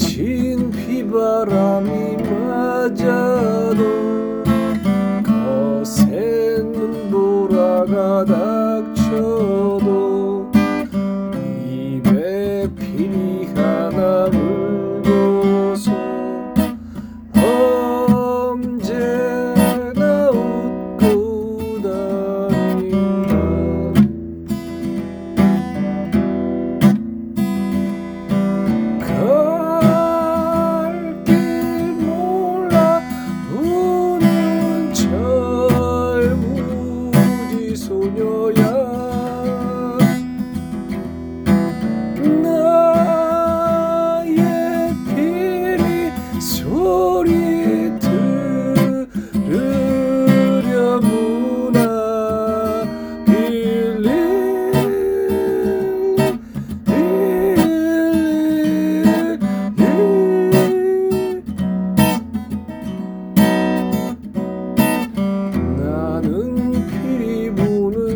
거친 비바람이 맞아도 거센 눈보라가 닥쳐도 입에 피리 하나 물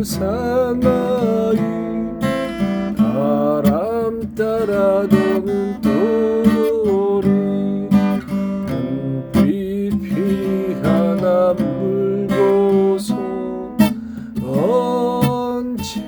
사나이 바람 따라 도는 도리 눈빛 피하나 물고서 언제